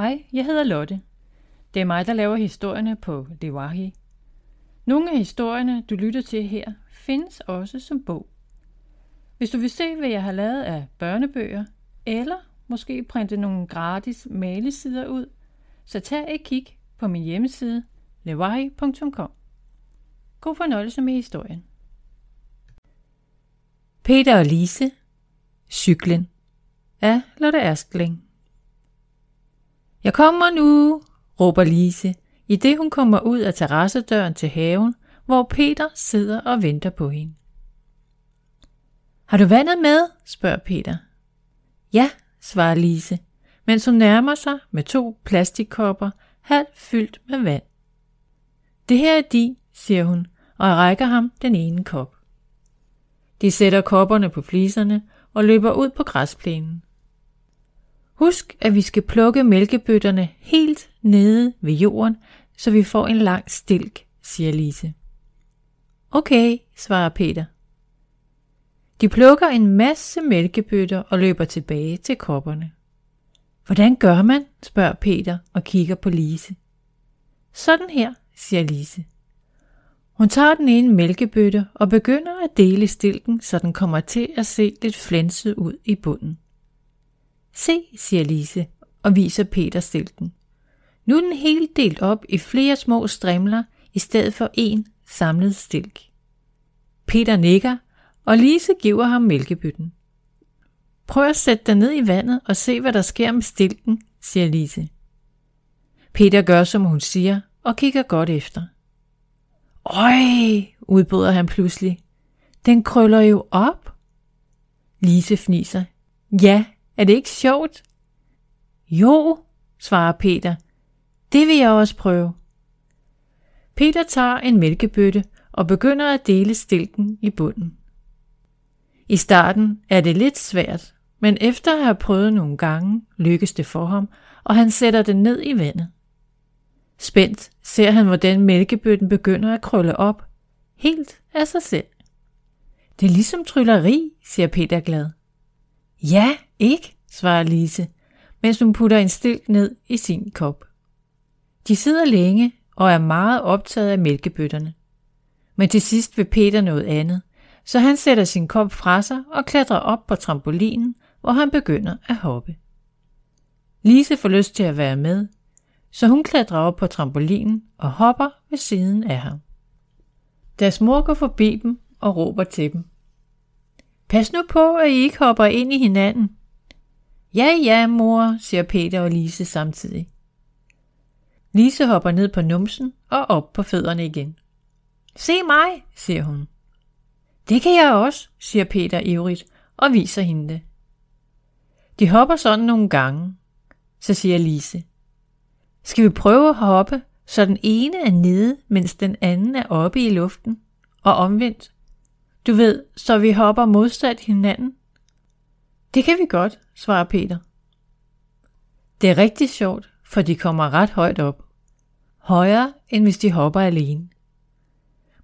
Hej, jeg hedder Lotte. Det er mig, der laver historierne på Lewahi. Nogle af historierne, du lytter til her, findes også som bog. Hvis du vil se, hvad jeg har lavet af børnebøger, eller måske printe nogle gratis malesider ud, så tag et kig på min hjemmeside lewahi.com. God fornøjelse med historien. Peter og Lise Cyklen af Lotte Erskling jeg kommer nu, råber Lise, i det hun kommer ud af terrassedøren til haven, hvor Peter sidder og venter på hende. Har du vandet med? spørger Peter. Ja, svarer Lise, mens hun nærmer sig med to plastikkopper, halvt fyldt med vand. Det her er din, siger hun, og rækker ham den ene kop. De sætter kopperne på fliserne og løber ud på græsplænen. Husk, at vi skal plukke mælkebøtterne helt nede ved jorden, så vi får en lang stilk, siger Lise. Okay, svarer Peter. De plukker en masse mælkebøtter og løber tilbage til kopperne. Hvordan gør man? spørger Peter og kigger på Lise. Sådan her, siger Lise. Hun tager den ene mælkebøtte og begynder at dele stilken, så den kommer til at se lidt flænset ud i bunden. Se, siger Lise og viser Peter stilken. Nu er den helt delt op i flere små strimler i stedet for en samlet stilk. Peter nikker, og Lise giver ham mælkebytten. Prøv at sætte dig ned i vandet og se, hvad der sker med stilken, siger Lise. Peter gør, som hun siger, og kigger godt efter. Øj, udbryder han pludselig. Den krøller jo op. Lise fniser. Ja, er det ikke sjovt? Jo, svarer Peter. Det vil jeg også prøve. Peter tager en mælkebøtte og begynder at dele stilken i bunden. I starten er det lidt svært, men efter at have prøvet nogle gange, lykkes det for ham, og han sætter den ned i vandet. Spændt ser han, hvordan mælkebøtten begynder at krølle op, helt af sig selv. Det er ligesom trylleri, siger Peter glad. Ja, ikke, svarer Lise, mens hun putter en stilk ned i sin kop. De sidder længe og er meget optaget af mælkebøtterne. Men til sidst vil Peter noget andet, så han sætter sin kop fra sig og klatrer op på trampolinen, hvor han begynder at hoppe. Lise får lyst til at være med, så hun klatrer op på trampolinen og hopper ved siden af ham. Deres mor går forbi dem og råber til dem. Pas nu på, at I ikke hopper ind i hinanden. Ja, ja, mor, siger Peter og Lise samtidig. Lise hopper ned på numsen og op på fødderne igen. Se mig, siger hun. Det kan jeg også, siger Peter ivrigt og viser hende det. De hopper sådan nogle gange. Så siger Lise. Skal vi prøve at hoppe, så den ene er nede, mens den anden er oppe i luften? Og omvendt. Du ved, så vi hopper modsat hinanden. Det kan vi godt, svarer Peter. Det er rigtig sjovt, for de kommer ret højt op. Højere, end hvis de hopper alene.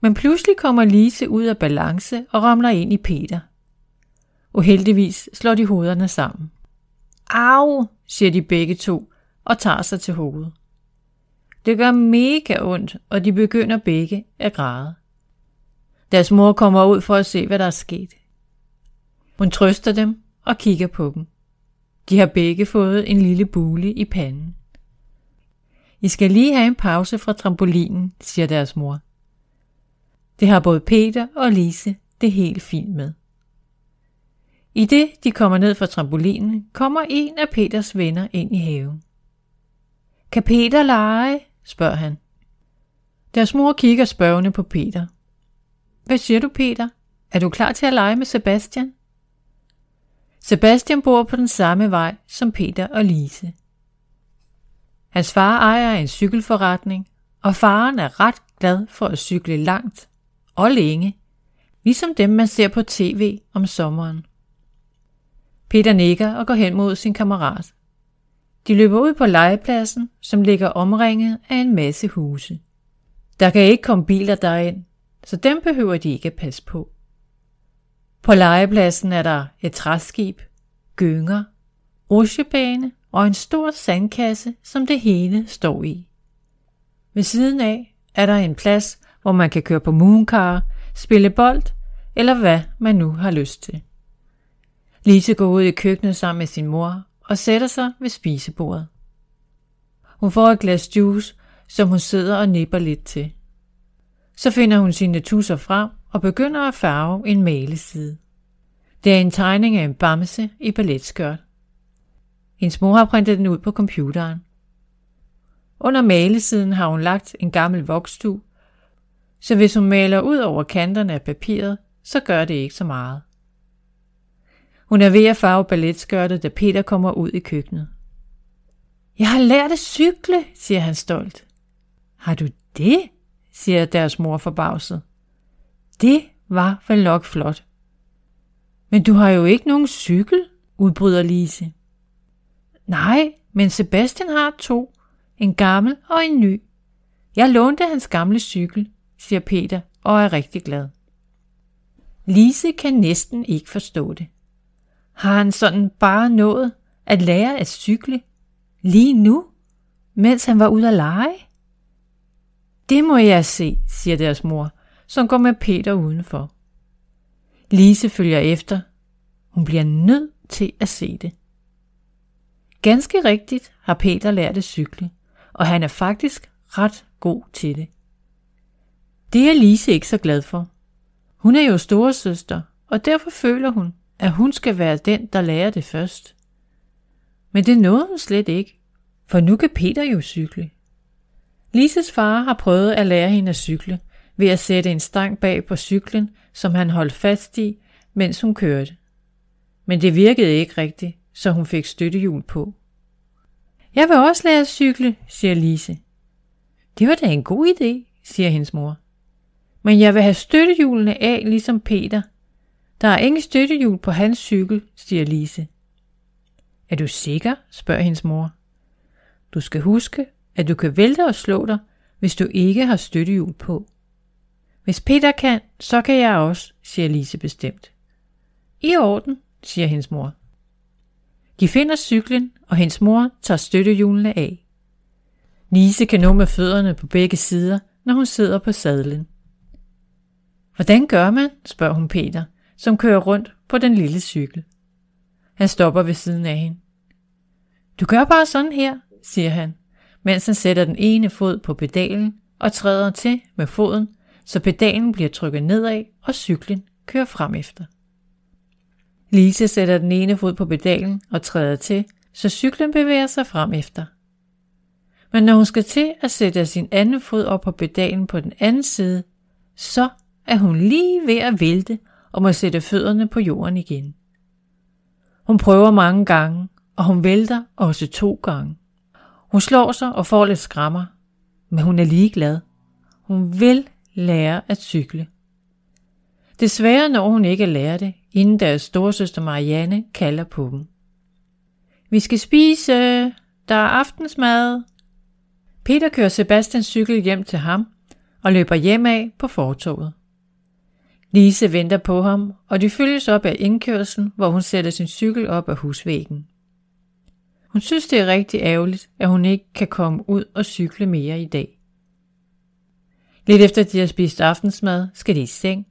Men pludselig kommer Lise ud af balance og ramler ind i Peter. Uheldigvis slår de hovederne sammen. Au, siger de begge to og tager sig til hovedet. Det gør mega ondt, og de begynder begge at græde. Deres mor kommer ud for at se, hvad der er sket. Hun trøster dem og kigger på dem. De har begge fået en lille bule i panden. I skal lige have en pause fra trampolinen, siger deres mor. Det har både Peter og Lise det helt fint med. I det de kommer ned fra trampolinen, kommer en af Peters venner ind i haven. Kan Peter lege? spørger han. Deres mor kigger spørgende på Peter. Hvad siger du, Peter? Er du klar til at lege med Sebastian? Sebastian bor på den samme vej som Peter og Lise. Hans far ejer en cykelforretning, og faren er ret glad for at cykle langt og længe, ligesom dem man ser på tv om sommeren. Peter nikker og går hen mod sin kammerat. De løber ud på legepladsen, som ligger omringet af en masse huse. Der kan ikke komme biler derind, så dem behøver de ikke at passe på. På legepladsen er der et træskib, gynger, rutsjebane og en stor sandkasse, som det hele står i. Ved siden af er der en plads, hvor man kan køre på mooncar, spille bold eller hvad man nu har lyst til. Lise går ud i køkkenet sammen med sin mor og sætter sig ved spisebordet. Hun får et glas juice, som hun sidder og nipper lidt til. Så finder hun sine tusser frem og begynder at farve en maleside. Det er en tegning af en bamse i balletskørt. Hendes mor har printet den ud på computeren. Under malesiden har hun lagt en gammel vokstu, så hvis hun maler ud over kanterne af papiret, så gør det ikke så meget. Hun er ved at farve balletskørtet, da Peter kommer ud i køkkenet. Jeg har lært at cykle, siger han stolt. Har du det? Siger deres mor forbavset. Det var vel nok flot. Men du har jo ikke nogen cykel, udbryder Lise. Nej, men Sebastian har to. En gammel og en ny. Jeg lånte hans gamle cykel, siger Peter og er rigtig glad. Lise kan næsten ikke forstå det. Har han sådan bare nået at lære at cykle lige nu, mens han var ude at lege? Det må jeg se, siger deres mor, som går med Peter udenfor. Lise følger efter. Hun bliver nødt til at se det. Ganske rigtigt har Peter lært at cykle, og han er faktisk ret god til det. Det er Lise ikke så glad for. Hun er jo storesøster, og derfor føler hun, at hun skal være den, der lærer det først. Men det nåede hun slet ikke, for nu kan Peter jo cykle. Lises far har prøvet at lære hende at cykle ved at sætte en stang bag på cyklen, som han holdt fast i, mens hun kørte. Men det virkede ikke rigtigt, så hun fik støttehjul på. Jeg vil også lære at cykle, siger Lise. Det var da en god idé, siger hendes mor. Men jeg vil have støttehjulene af, ligesom Peter. Der er ingen støttehjul på hans cykel, siger Lise. Er du sikker? spørger hendes mor. Du skal huske, at du kan vælte og slå dig, hvis du ikke har støttehjul på. Hvis Peter kan, så kan jeg også, siger Lise bestemt. I orden, siger hendes mor. De finder cyklen, og hendes mor tager støttehjulene af. Lise kan nå med fødderne på begge sider, når hun sidder på sadlen. Hvordan gør man? spørger hun Peter, som kører rundt på den lille cykel. Han stopper ved siden af hende. Du gør bare sådan her, siger han, mens han sætter den ene fod på pedalen og træder til med foden, så pedalen bliver trykket nedad og cyklen kører frem efter. Lise sætter den ene fod på pedalen og træder til, så cyklen bevæger sig frem efter. Men når hun skal til at sætte sin anden fod op på pedalen på den anden side, så er hun lige ved at vælte og må sætte fødderne på jorden igen. Hun prøver mange gange, og hun vælter også to gange. Hun slår sig og får lidt skrammer, men hun er ligeglad. Hun vil lære at cykle. Desværre når hun ikke at lære det, inden deres storsøster Marianne kalder på dem. Vi skal spise, der er aftensmad. Peter kører Sebastians cykel hjem til ham og løber hjem af på fortoget. Lise venter på ham, og de følges op af indkørslen, hvor hun sætter sin cykel op af husvæggen. Hun synes, det er rigtig ærgerligt, at hun ikke kan komme ud og cykle mere i dag. Lidt efter de har spist aftensmad, skal de i seng,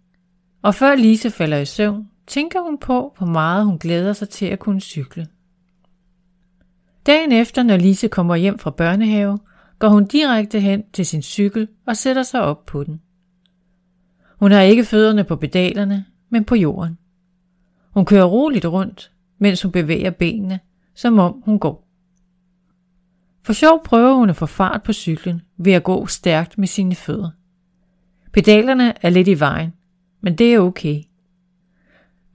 og før Lise falder i søvn, tænker hun på, hvor meget hun glæder sig til at kunne cykle. Dagen efter, når Lise kommer hjem fra børnehave, går hun direkte hen til sin cykel og sætter sig op på den. Hun har ikke fødderne på pedalerne, men på jorden. Hun kører roligt rundt, mens hun bevæger benene, som om hun går. For sjov prøver hun at få fart på cyklen ved at gå stærkt med sine fødder. Pedalerne er lidt i vejen, men det er okay.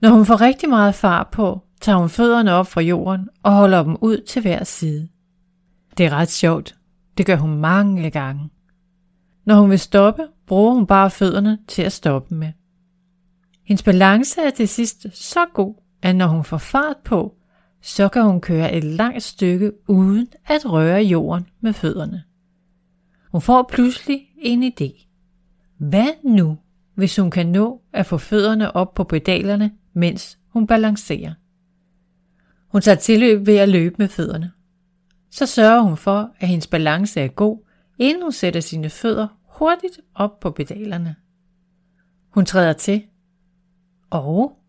Når hun får rigtig meget fart på, tager hun fødderne op fra jorden og holder dem ud til hver side. Det er ret sjovt. Det gør hun mange gange. Når hun vil stoppe, bruger hun bare fødderne til at stoppe med. Hendes balance er til sidst så god, at når hun får fart på, så kan hun køre et langt stykke uden at røre jorden med fødderne. Hun får pludselig en idé. Hvad nu, hvis hun kan nå at få fødderne op på pedalerne, mens hun balancerer? Hun tager tilløb ved at løbe med fødderne. så sørger hun for, at hendes balance er god, inden hun sætter sine fødder hurtigt op på pedalerne. Hun træder til. Og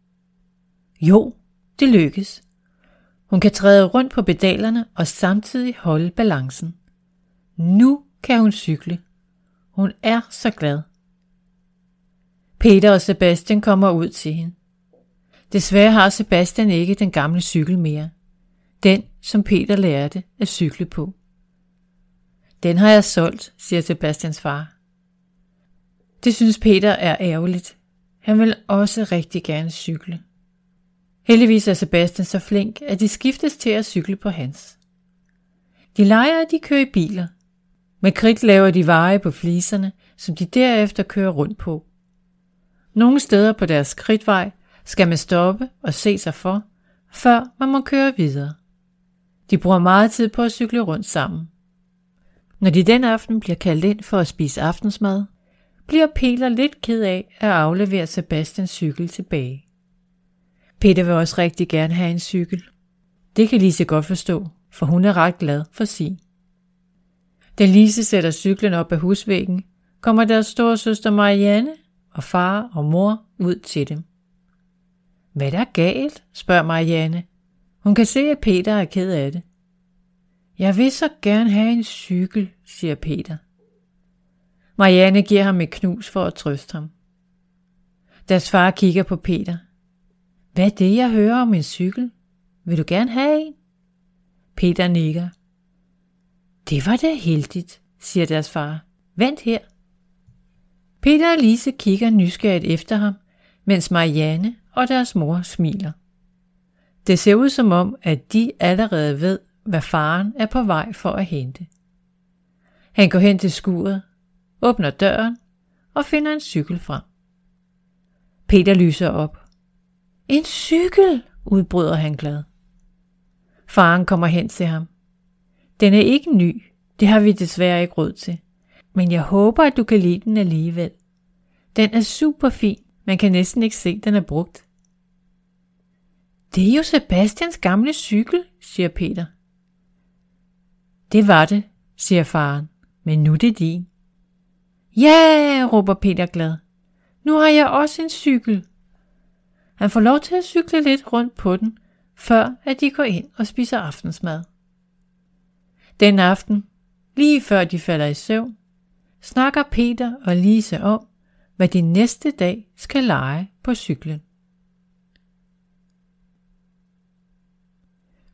jo, det lykkes. Hun kan træde rundt på pedalerne og samtidig holde balancen. Nu kan hun cykle. Hun er så glad. Peter og Sebastian kommer ud til hende. Desværre har Sebastian ikke den gamle cykel mere. Den, som Peter lærte at cykle på. Den har jeg solgt, siger Sebastians far. Det synes Peter er ærgerligt. Han vil også rigtig gerne cykle. Heldigvis er Sebastian så flink, at de skiftes til at cykle på hans. De leger, at de kører i biler. Med kridt laver de veje på fliserne, som de derefter kører rundt på. Nogle steder på deres kridtvej skal man stoppe og se sig for, før man må køre videre. De bruger meget tid på at cykle rundt sammen. Når de den aften bliver kaldt ind for at spise aftensmad, bliver Peter lidt ked af at aflevere Sebastians cykel tilbage. Peter vil også rigtig gerne have en cykel. Det kan Lise godt forstå, for hun er ret glad for sin. Da Lise sætter cyklen op af husvæggen, kommer deres store søster Marianne og far og mor ud til dem. Hvad der er galt? spørger Marianne. Hun kan se, at Peter er ked af det. Jeg vil så gerne have en cykel, siger Peter. Marianne giver ham et knus for at trøste ham. Deres far kigger på Peter. Hvad er det, jeg hører om en cykel? Vil du gerne have en? Peter nikker. Det var da heldigt, siger deres far. Vent her. Peter og Lise kigger nysgerrigt efter ham, mens Marianne og deres mor smiler. Det ser ud som om, at de allerede ved, hvad faren er på vej for at hente. Han går hen til skuret, åbner døren og finder en cykel frem. Peter lyser op. En cykel, udbryder han glad. Faren kommer hen til ham. Den er ikke ny, det har vi desværre ikke råd til. Men jeg håber, at du kan lide den alligevel. Den er super fin, man kan næsten ikke se, at den er brugt. Det er jo Sebastians gamle cykel, siger Peter. Det var det, siger faren, men nu er det din. Ja, råber Peter glad. Nu har jeg også en cykel. Han får lov til at cykle lidt rundt på den, før at de går ind og spiser aftensmad. Den aften, lige før de falder i søvn, snakker Peter og Lise om, hvad de næste dag skal lege på cyklen.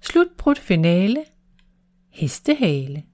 Slutbrudt finale. Hestehale.